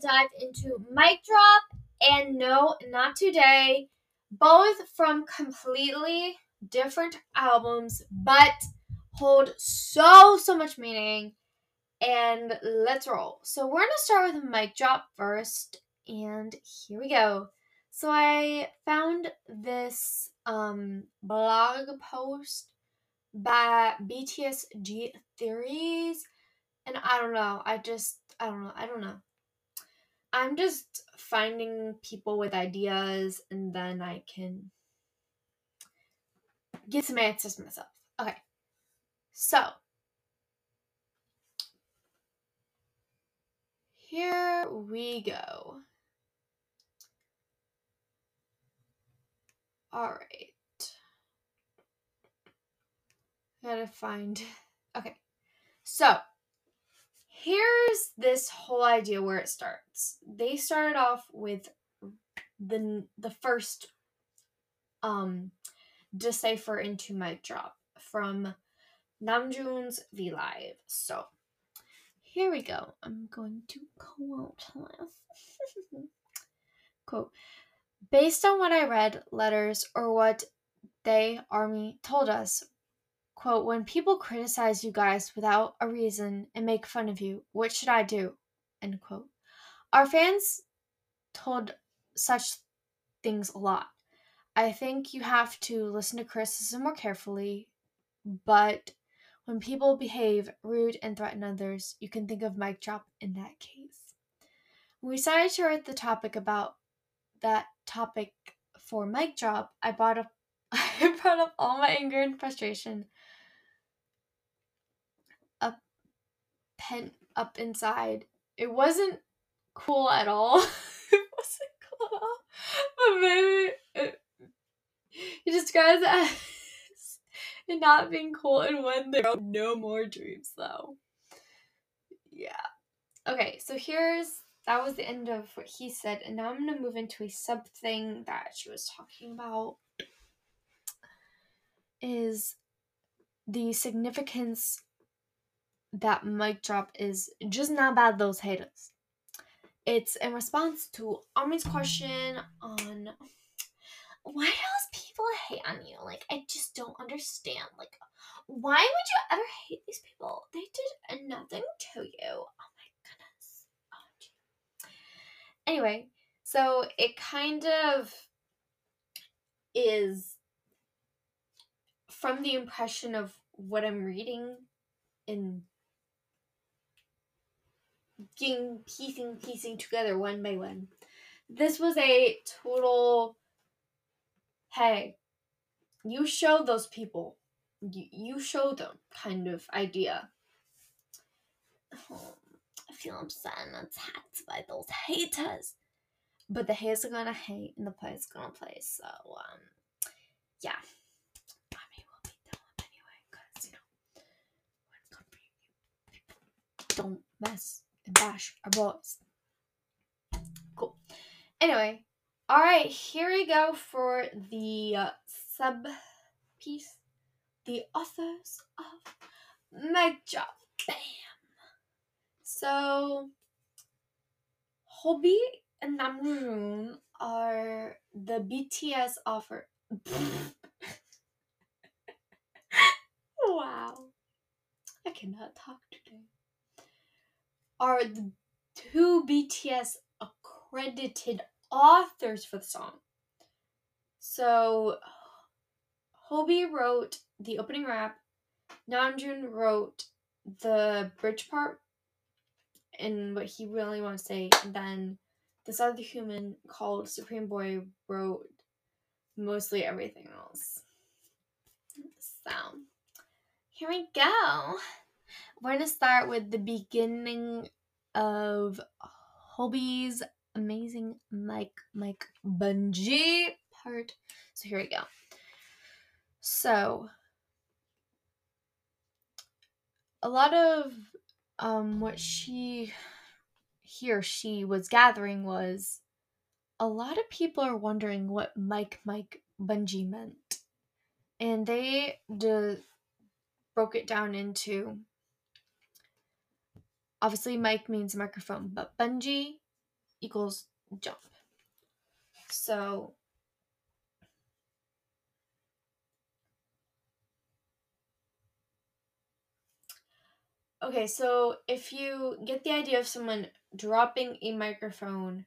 dive into Mic Drop and No, Not Today, both from completely different albums, but hold so, so much meaning. And let's roll. So we're going to start with Mic Drop first, and here we go. So I found this um, blog post by BTS G Theories and I don't know. I just I don't know. I don't know. I'm just finding people with ideas and then I can get some answers myself. Okay. So, here we go. All right. Gotta find. Okay. So, here's this whole idea where it starts. They started off with the the first um decipher into mic drop from Namjoon's V Live. So here we go. I'm going to quote quote Based on what I read, letters, or what they, Army, told us, quote, when people criticize you guys without a reason and make fun of you, what should I do? End quote. Our fans told such things a lot. I think you have to listen to criticism more carefully, but when people behave rude and threaten others, you can think of mic drop in that case. When we decided to write the topic about that topic for mic drop, I brought up I brought up all my anger and frustration pent up inside. It wasn't cool at all. it wasn't cool at all. But maybe it, he describes it as it not being cool and when there are no more dreams though. Yeah. Okay, so here's that was the end of what he said, and now I'm gonna move into a sub thing that she was talking about. Is the significance that mic drop is just not about those haters. It's in response to Armin's question on why does people hate on you? Like, I just don't understand. Like, why would you ever hate these people? They did nothing to you. Oh my goodness. Oh, anyway, so it kind of is from the impression of what I'm reading in getting piecing piecing together one by one. This was a total hey, you show those people. You, you show them kind of idea. Oh, I feel upset and attacked by those haters. But the haters are gonna hate and the players are gonna play, so um yeah. Don't mess bash our boys. Cool. Anyway, all right, here we go for the uh, sub piece. The authors of Drop. Bam. So, Hobi and Namjoon are the BTS offer. wow. I cannot talk today are the two BTS accredited authors for the song. So Hobi wrote the opening rap, Namjoon wrote the bridge part and what he really wants to say, and then this other human called Supreme Boi wrote mostly everything else. So here we go. We're gonna start with the beginning of Hobi's amazing Mic Mic Bungee part. So here we go. So a lot of um what she he or she was gathering was a lot of people are wondering what Mic Mic Bungee meant. And they de- broke it down into obviously mic means microphone, but bungee equals jump. So Okay, so if you get the idea of someone dropping a microphone,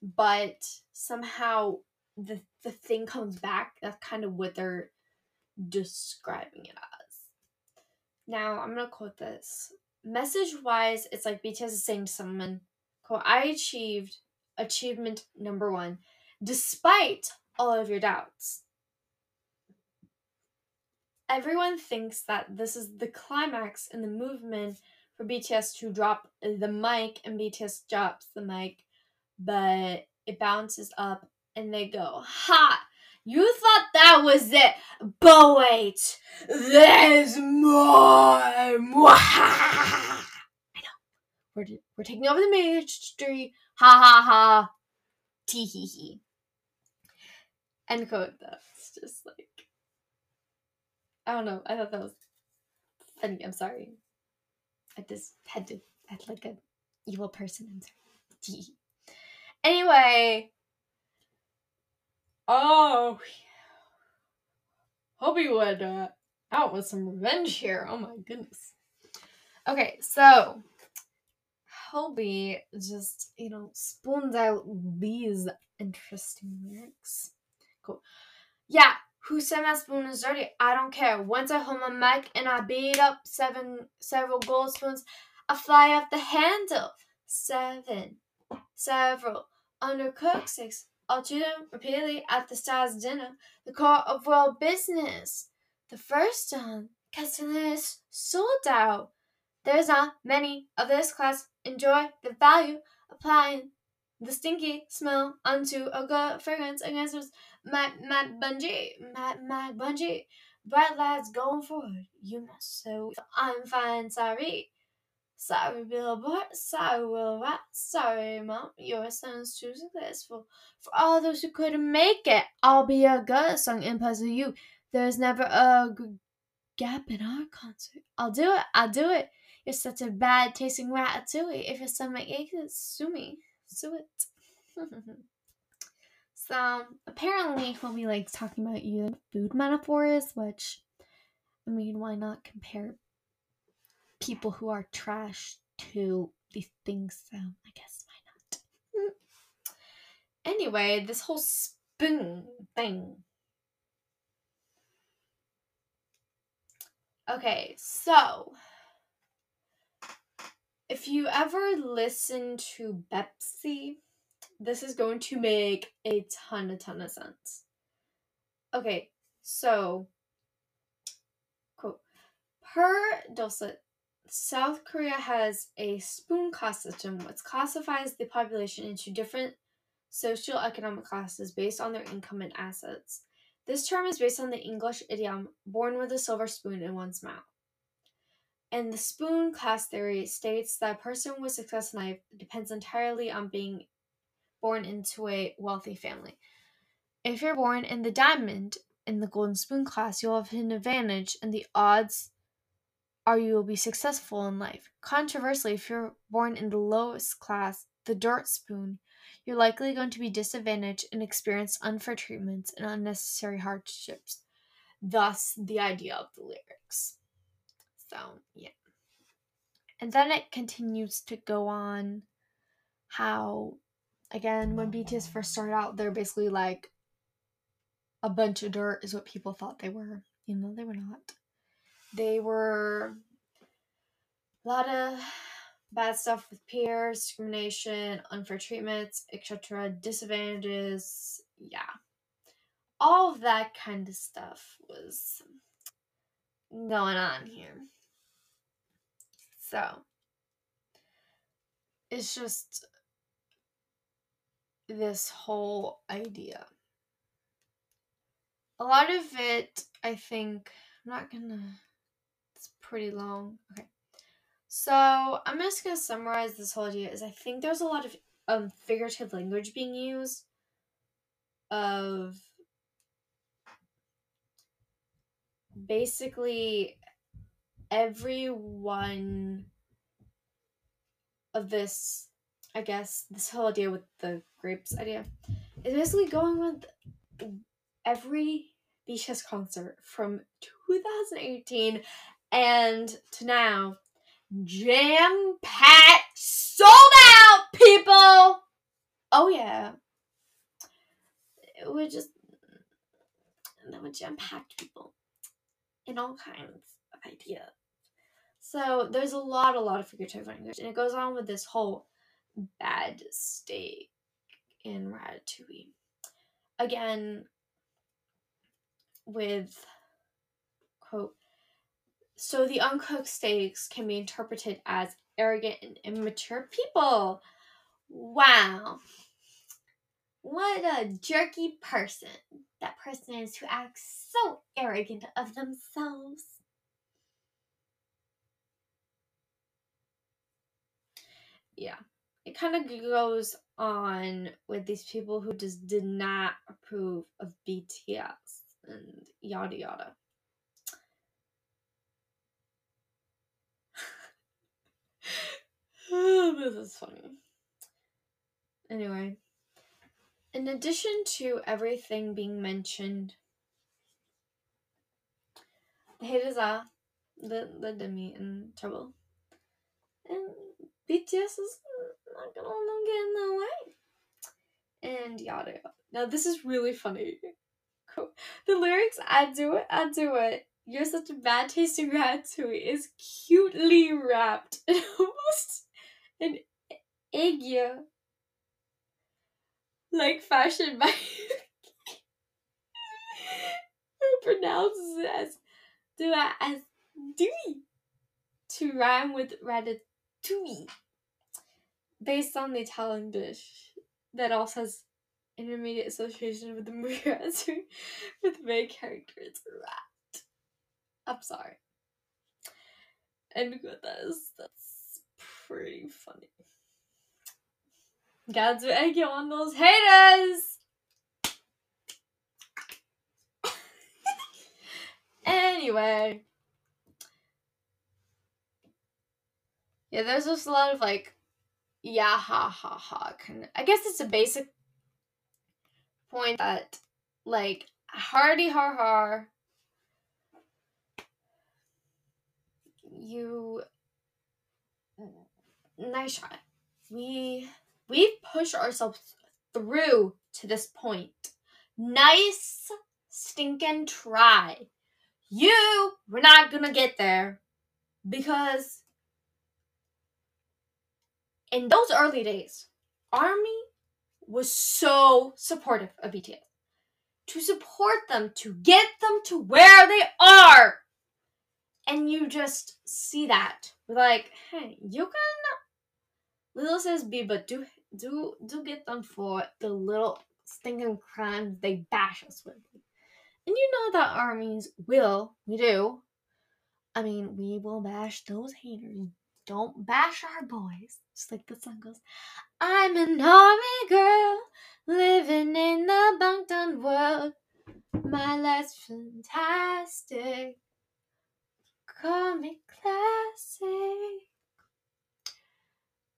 but somehow the the thing comes back, that's kind of what they're describing it as. Now I'm gonna quote this. Message wise, it's like BTS is saying to someone, quote, I achieved achievement number one, despite all of your doubts. Everyone thinks that this is the climax in the movement for BTS to drop the mic, and BTS drops the mic, but it bounces up and they go, Ha! You thought that was it, but wait, there's more. I know. We're, we're taking over the ministry. Ha ha ha. Tee hee hee. End quote. That's just like. I don't know. I thought that was funny. I'm sorry. I just had to act like an evil person. I'm sorry. Anyway. Oh. Hope you would uh, out with some revenge here. Oh my goodness. Okay, so Hobi just, you know, spoons out these interesting lyrics. Cool. Yeah, who said my spoon is dirty? I don't care. Once I hold my mic and I beat up seven several gold spoons, I fly off the handle. Seven. Several. Undercooked six. I'll chew them repeatedly at the stars' dinner. The core of world business. The first on Castellan's sold out. There's not many of this class enjoy the value applying the stinky smell unto a good fragrance against us. My my bungee, my my bungee. Bright lights going forward. You must so I'm fine, sorry. Sorry, Billboard. Sorry, Rat. Sorry, Mom. Your son's too successful. For all those who couldn't make it, I'll be a good song in place of you. There's never a gap in our concert. I'll do it. I'll do it. You're such a bad tasting ratatouille. If your stomach aches, sue me. Sue it. so apparently we'll be like talking about you food metaphors, which I mean, why not compare people who are trash to these things? So I guess why not? Hmm. anyway, this whole spoon thing. Okay, so if you ever listen to Baepsae, this is going to make a ton, a ton of sense. Okay, so, quote, per Dulcet, South Korea has a spoon class system which classifies the population into different socioeconomic classes based on their income and assets. This term is based on the English idiom born with a silver spoon in one's mouth. And the spoon class theory states that a person with success in life depends entirely on being born into a wealthy family. If you're born in the diamond in the golden spoon class, you'll have an advantage, and the odds are you will be successful in life. Controversially, if you're born in the lowest class, the dirt spoon, you're likely going to be disadvantaged and experience unfair treatments and unnecessary hardships. Thus, the idea of the lyrics. So, yeah. And then it continues to go on how, again, when BTS first started out, they're basically like a bunch of dirt, is what people thought they were, even though they were not. They were a lot of bad stuff with peers, discrimination, unfair treatments, etc., disadvantages. Yeah. All of that kind of stuff was going on here. So it's just this whole idea. A lot of it, I think, I'm not gonna, pretty long. Okay. So I'm just gonna summarize this whole idea is I think there's a lot of um figurative language being used of basically everyone of this, I guess, this whole idea with the grapes idea is basically going with every BTS concert from 2018 and to now. Jam packed, sold out, people! Oh, yeah. Would just. That would jam packed people in all kinds of ideas. So there's a lot, a lot of figurative language, and it goes on with this whole bad steak in Ratatouille. Again, with quote, so the uncooked steaks can be interpreted as arrogant and immature people. Wow. What a jerky person that person is who acts so arrogant of themselves. Yeah, it kind of goes on with these people who just did not approve of BTS and yada yada. this is funny. Anyway, in addition to everything being mentioned, haters are uh, the the demi in trouble, and BTS is not gonna let them get in the way, and yada yada. Now this is really funny. The lyrics, "I do it, I do it." You're such a bad tasting ratatouille is cutely wrapped in almost an egg like fashion by who pronounces it as do it as Dewey to rhyme with ratatouille based on the Italian dish that also has intermediate association with the movie Ratatouille with main character it's rat. I'm sorry. And with this, that's pretty funny. Do egg on those haters! anyway. Yeah, there's just a lot of like, yeah, ha ha ha. I guess it's a basic point that, like, hardy har har, you, nice try. We We've pushed ourselves through to this point. Nice stinking try. You were not gonna get there because in those early days, Army was so supportive of BTS. To support them, to get them to where they are. And you just see that. Like, hey, you can Little says B, but do do do get them for the little stinking crimes they bash us with. And you know that armies will, we do. I mean, we will bash those haters. Don't bash our boys. Just like the song goes. I'm an army girl living in the Bangtan world. My life's fantastic. Call me classic.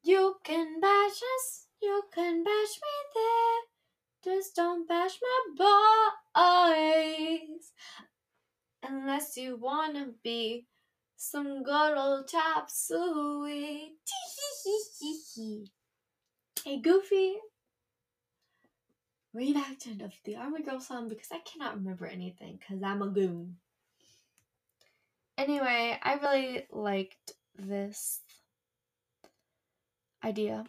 You can bash us, you can bash me there. Just don't bash my boys. Unless you wanna be some good old chop suey. Hey, Goofy. Reenactment of the Army Girl song because I cannot remember anything because I'm a goon. Anyway, I really liked this idea.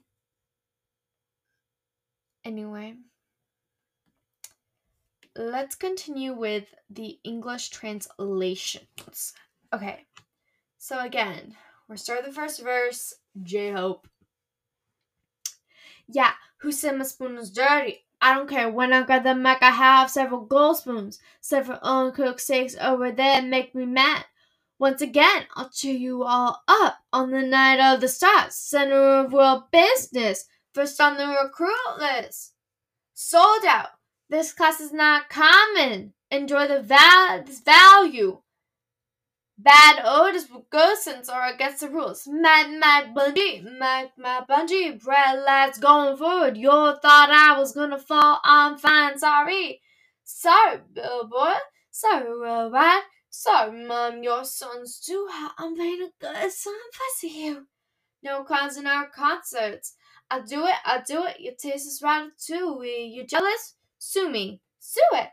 Anyway, let's continue with the English translations. Okay, so again, we're starting the first verse. J Hope. Yeah, who said my spoon is dirty? I don't care. When I got the Mac, I have several gold spoons. Several uncooked steaks over there make me mad. Once again, I'll cheer you all up on the night of the start, center of world business, first on the recruit list. Sold out. This class is not common. Enjoy the val- value. Bad odors go since or against the rules. Mad, mad bungee, mad, mad bungee. Red lights going forward. You thought I was gonna fall. I'm fine, sorry. Sorry, billboard. Sorry, robot. Sorry, mom, your son's too. I'm playing a good song for you. No clowns in our concerts. I do it, I do it. Your taste is ratatouille. You jealous? Sue me. Sue it.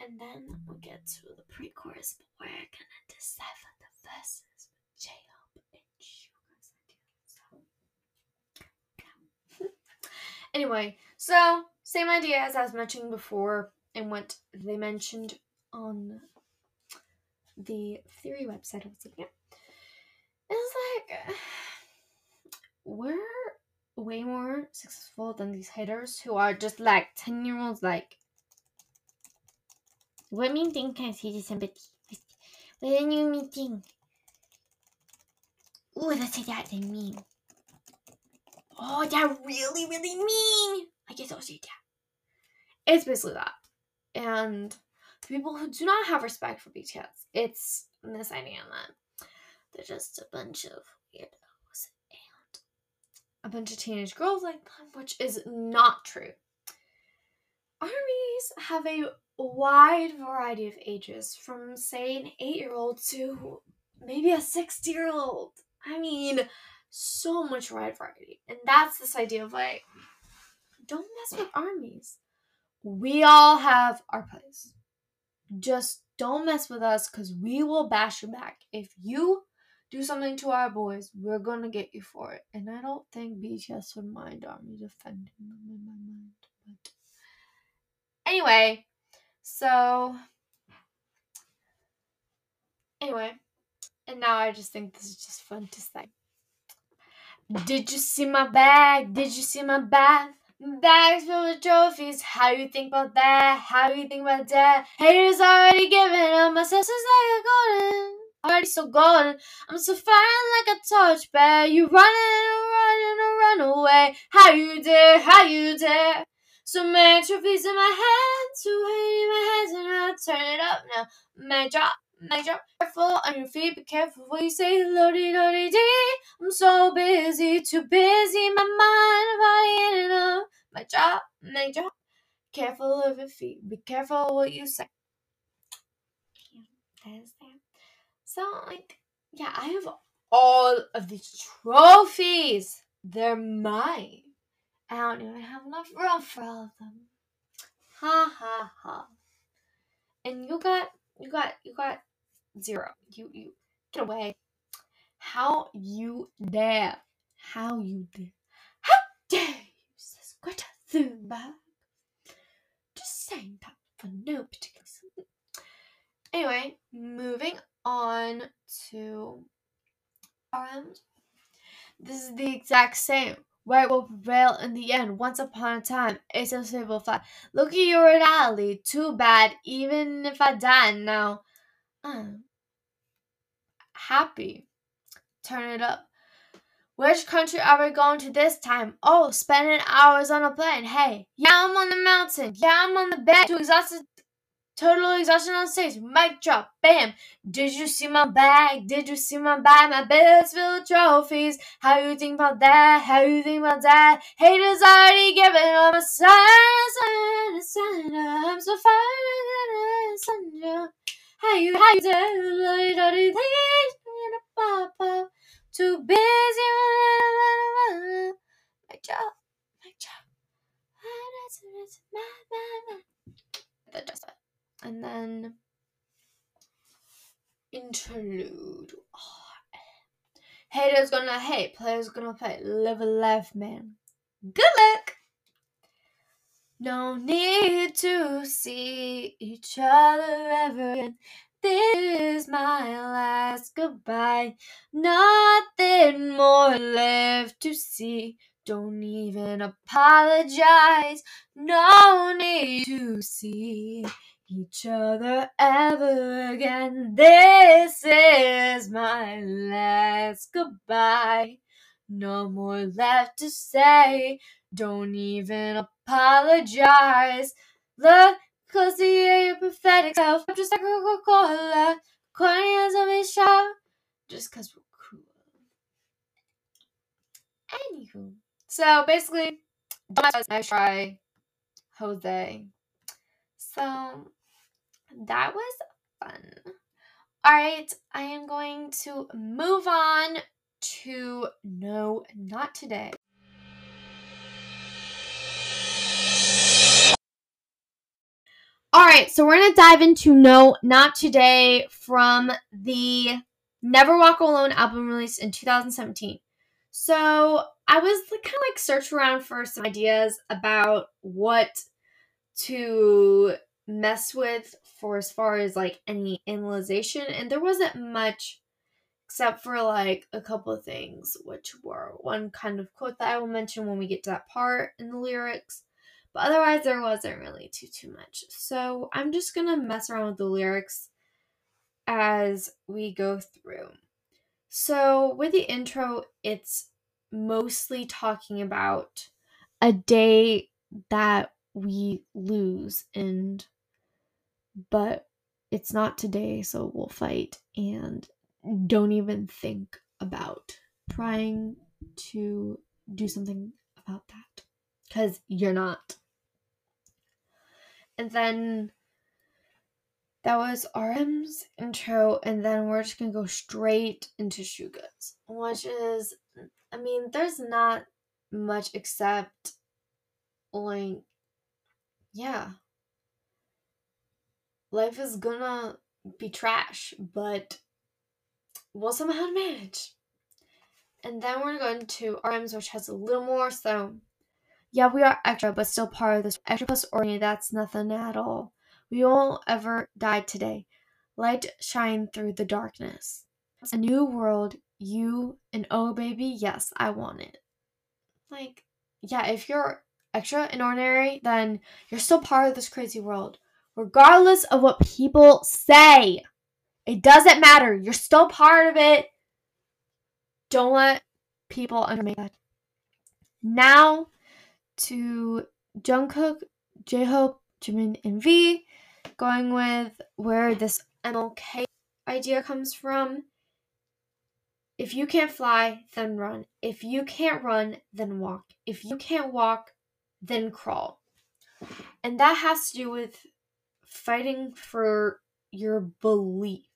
And then we'll get to the pre-chorus, but we're gonna decipher the verses with J-Hope and Suga's idea. So, anyway, so same idea as I was mentioning before, and what they mentioned on the theory website I was looking at. It's like we're way more successful than these haters who are just like 10 year olds like what mean thing can I say to somebody? What do you mean thing? Oh, that's say that they mean. Oh, that really, really mean. I guess I'll say that. It's basically that. And people who do not have respect for BTS, it's this idea that they're just a bunch of weirdos and a bunch of teenage girls like them, which is not true. Armies have a wide variety of ages, from say an eight year old to maybe a 60 year old. I mean, so much wide variety. And that's this idea of like, don't mess with armies. We all have our place. Just don't mess with us because we will bash you back. If you do something to our boys, we're gonna get you for it. And I don't think BTS would mind Army defending them in my mind. But anyway, so anyway, and now I just think this is just fun to say. Did you see my bag? Did you see my bag? Bags filled with trophies. How you think about that? How you think about that? Haters already giving up. My sister's like a golden. Already so golden. I'm so firing like a torch bear. You running and running and run away. How you dare? How you dare? So many trophies in my hands, two in my hands, and I turn it up now. May drop, may drop. Careful on your feet, be careful what you say. Lordy, lordy, dee. I'm so busy, too busy. My mind, body, in and. May drop, may drop. Careful of your feet, be careful what you say. So, like, yeah, I have all of these trophies. They're mine. I don't even have enough room for all of them. Ha ha ha. And you got you got you got zero. You you get away. How you dare. How you dare. How dare you says Greta Thunberg. Just saying that for no particular reason. Anyway, moving on to um this is the exact same. Right will prevail in the end. Once upon a time, it's a simple fact. Look at your reality. Too bad, even if I die now. I'm happy. Turn it up. Which country are we going to this time? Oh, spending hours on a plane. Hey, yeah, I'm on the mountain. Yeah, I'm on the bed. Too exhausted Total exhaustion on stage. Mic drop. Bam. Did you see my bag? Did you see my bag? My bed's filled with trophies. How you think about that? How you think about that? Haters already giving up a sign, sign, sign. I'm so fine. How you, how you do? Too busy. Drop. Mic drop. That just and then interlude. Oh, haters gonna hate, players gonna play. Live a life, man. Good luck. No need to see each other ever again. This is my last goodbye. Nothing more left to see. Don't even apologize. No need to see each other ever again. This is my last goodbye. No more left to say. Don't even apologize. Look closely at your pathetic self. I'm just like Coca Cola. corny as a show, just because we're cool. Anywho, so basically, nice try, Jose. So that was fun. All right, I am going to move on to no, not today. All right, so we're going to dive into No, Not Today from the Never Walk Alone album released in 2017. So I was kind of like searching around for some ideas about what to mess with for as far as like any analyzation, and there wasn't much except for like a couple of things, which were one kind of quote that I will mention when we get to that part in the lyrics. But otherwise, there wasn't really too too much. So I'm just gonna mess around with the lyrics as we go through. So with the intro, it's mostly talking about a day that we lose and but it's not today so we'll fight and don't even think about trying to do something about that because you're not. And then that was RM's intro, and then we're just gonna go straight into Suga's, which is, I mean, there's not much except, like, yeah, life is gonna be trash, but we'll somehow manage. And then we're going to RMs, which has a little more. So, yeah, we are extra, but still part of this extra plus ordinary. That's nothing at all. We won't ever die today. Light shine through the darkness. It's a new world. You and oh baby, yes, I want it. Like, yeah, if you're extra and ordinary, then you're still part of this crazy world. Regardless of what people say. It doesn't matter. You're still part of it. Don't let people undermine that. Now to Jungkook, J-Hope, Jimin, and V. Going with where this MLK idea comes from. If you can't fly, then run. If you can't run, then walk. If you can't walk, then crawl. And that has to do with fighting for your belief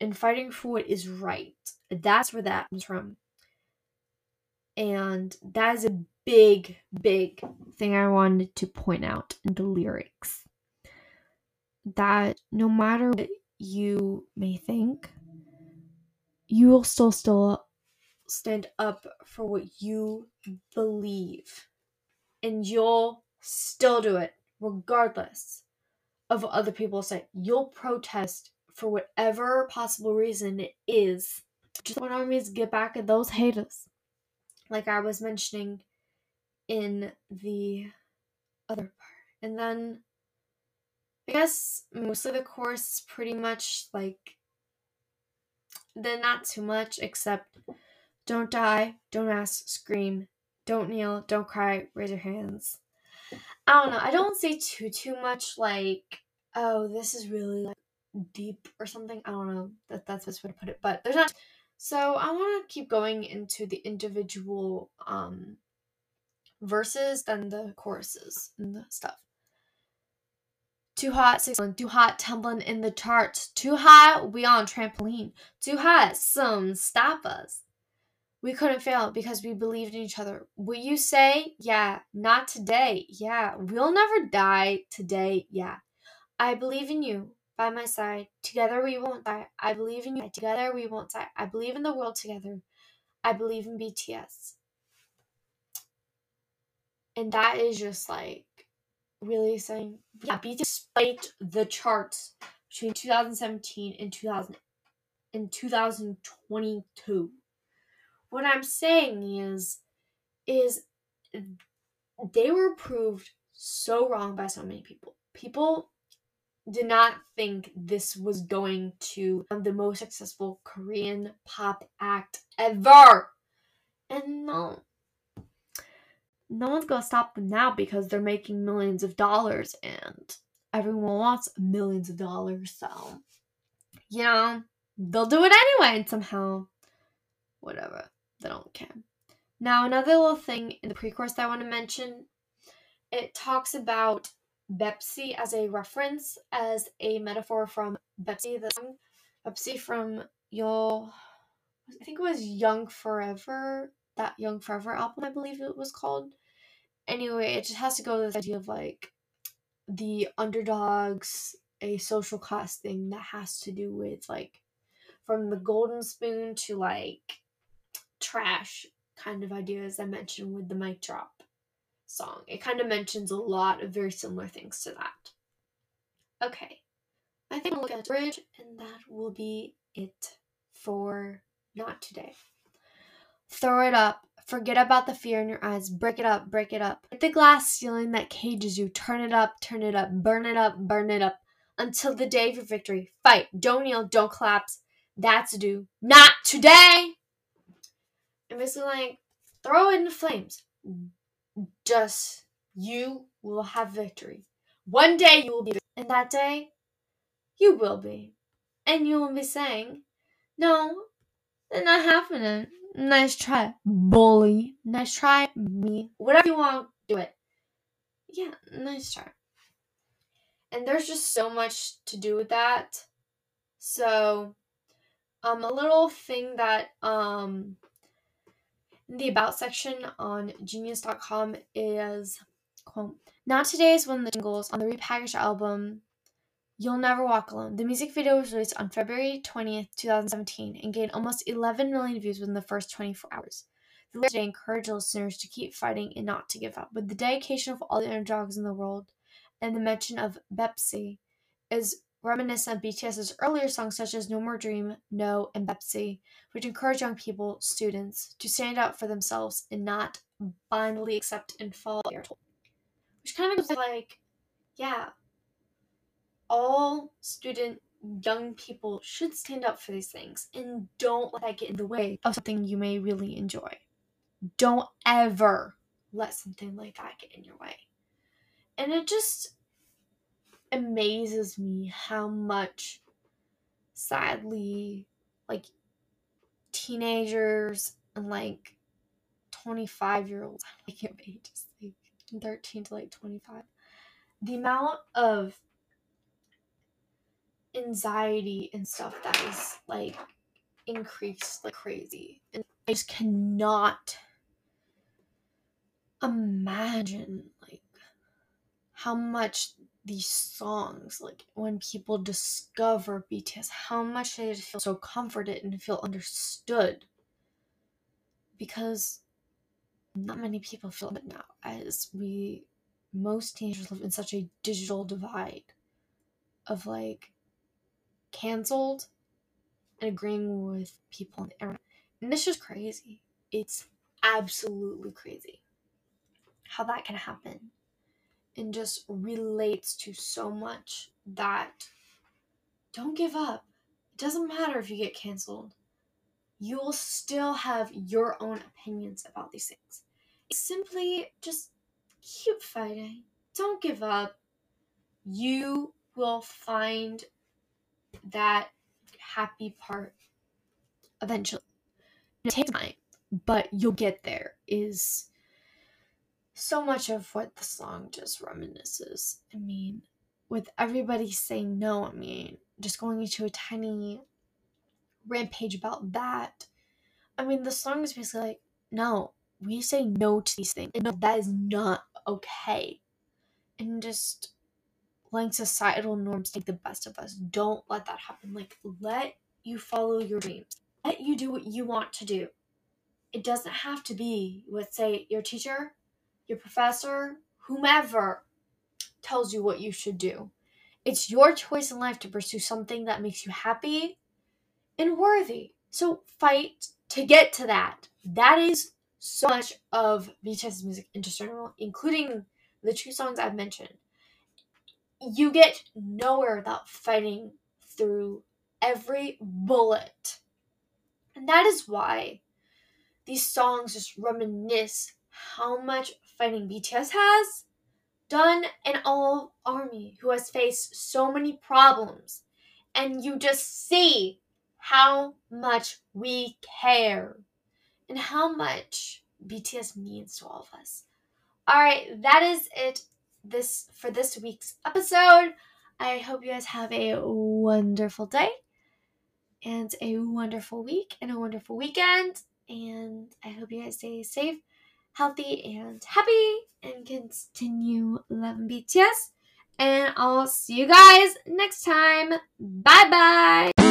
and fighting for what is right. That's where that comes from. And that is a big, big thing I wanted to point out in the lyrics. That no matter what you may think, you will still still stand up for what you believe. And you'll still do it regardless of what other people say. You'll protest for whatever possible reason it is. Just want armies get back at those haters. Like I was mentioning in the other part. And then I guess mostly the course is pretty much like then not too much except don't die, don't ask, scream, don't kneel, don't cry, raise your hands. I don't know. I don't say too too much like, oh, this is really like deep or something. I don't know that that's best way to put it, but there's not. So I want to keep going into the individual um verses than the choruses and the stuff. Too hot, six one. Too hot, tumbling in the charts. Too hot, we on trampoline. Too hot, some stop us. We couldn't fail because we believed in each other. Will you say, yeah, not today? Yeah, we'll never die today. Yeah, I believe in you by my side. Together we won't die. I believe in you. Together we won't die. I believe in the world together. I believe in BTS. And that is just like really saying, yeah, BTS spiked the charts between 2017 and 2000 and 2022. What I'm saying is, is they were proved so wrong by so many people. People did not think this was going to the most successful Korean pop act ever. And no, no one's gonna stop them now because they're making millions of dollars and everyone wants millions of dollars. So, you know, they'll do it anyway and somehow, whatever, they don't care. Now, another little thing in the pre course that I want to mention it talks about Baepsae as a reference, as a metaphor from Baepsae, the song Baepsae from Your, I think it was Young Forever, that Young Forever album, I believe it was called. Anyway, it just has to go with this idea of like the underdogs, a social class thing that has to do with like from the golden spoon to like trash kind of ideas I mentioned with the mic drop song. It kind of mentions a lot of very similar things to that. Okay, I think we'll look at the bridge, and that will be it for not today. Throw it up. Forget about the fear in your eyes. Break it up, break it up. Hit the glass ceiling that cages you. Turn it up, turn it up, burn it up, burn it up. Until the day of your victory. Fight. Don't kneel, don't collapse. That's due. Not today! And basically, like, throw it in the flames. Just, you will have victory. One day you will be, and that day, you will be. And you will be saying, No, it's not happening. Nice try, bully. Nice try, me. Whatever you want, do it. Yeah, nice try. And there's just so much to do with that. So, um, a little thing that um the about section on genius.com is quote now today is of the jingles on the repackaged album You'll Never Walk Alone. The music video was released on February 20th, 2017, and gained almost 11 million views within the first 24 hours. The lyrics today encourage listeners to keep fighting and not to give up. With the dedication of all the underdogs in the world and the mention of Baepsae is reminiscent of BTS's earlier songs such as No More Dream, No, and Baepsae, which encourage young people, students, to stand out for themselves and not blindly accept and follow told. Which kind of goes like, yeah, all student young people should stand up for these things and don't let that get in the way of something you may really enjoy. Don't ever let something like that get in your way. And it just amazes me how much sadly like teenagers and like 25 year olds I like it ages like 13 to like 25 the amount of anxiety and stuff that is like increased like crazy. And I just cannot imagine like how much these songs, like when people discover BTS, how much they feel so comforted and feel understood. Because not many people feel it now, as we most teenagers live in such a digital divide of like canceled and agreeing with people on the internet. And it's just crazy. It's absolutely crazy how that can happen and just relates to so much that don't give up. It doesn't matter if you get canceled. You will still have your own opinions about these things. Simply just keep fighting. Don't give up. You will find that happy part eventually. It takes time, but you'll get there, is so much of what the song just reminisces. I mean, with everybody saying no, I mean, just going into a tiny rampage about that. I mean, the song is basically like, no, we say no to these things. And no, that is not okay. And just letting societal norms take the best of us. Don't let that happen. Like, let you follow your dreams. Let you do what you want to do. It doesn't have to be what, say, your teacher, your professor, whomever tells you what you should do. It's your choice in life to pursue something that makes you happy and worthy. So fight to get to that. That is so much of BTS music in general, including the two songs I've mentioned you get nowhere without fighting through every bullet. And that is why these songs just reminisce how much fighting BTS has done and all army who has faced so many problems and you just see how much we care and how much BTS means to all of us. All right, that is it this for this week's episode. I hope you guys have a wonderful day and a wonderful week and a wonderful weekend. And I hope you guys stay safe, healthy, and happy and continue loving BTS. And I'll see you guys next time. Bye bye.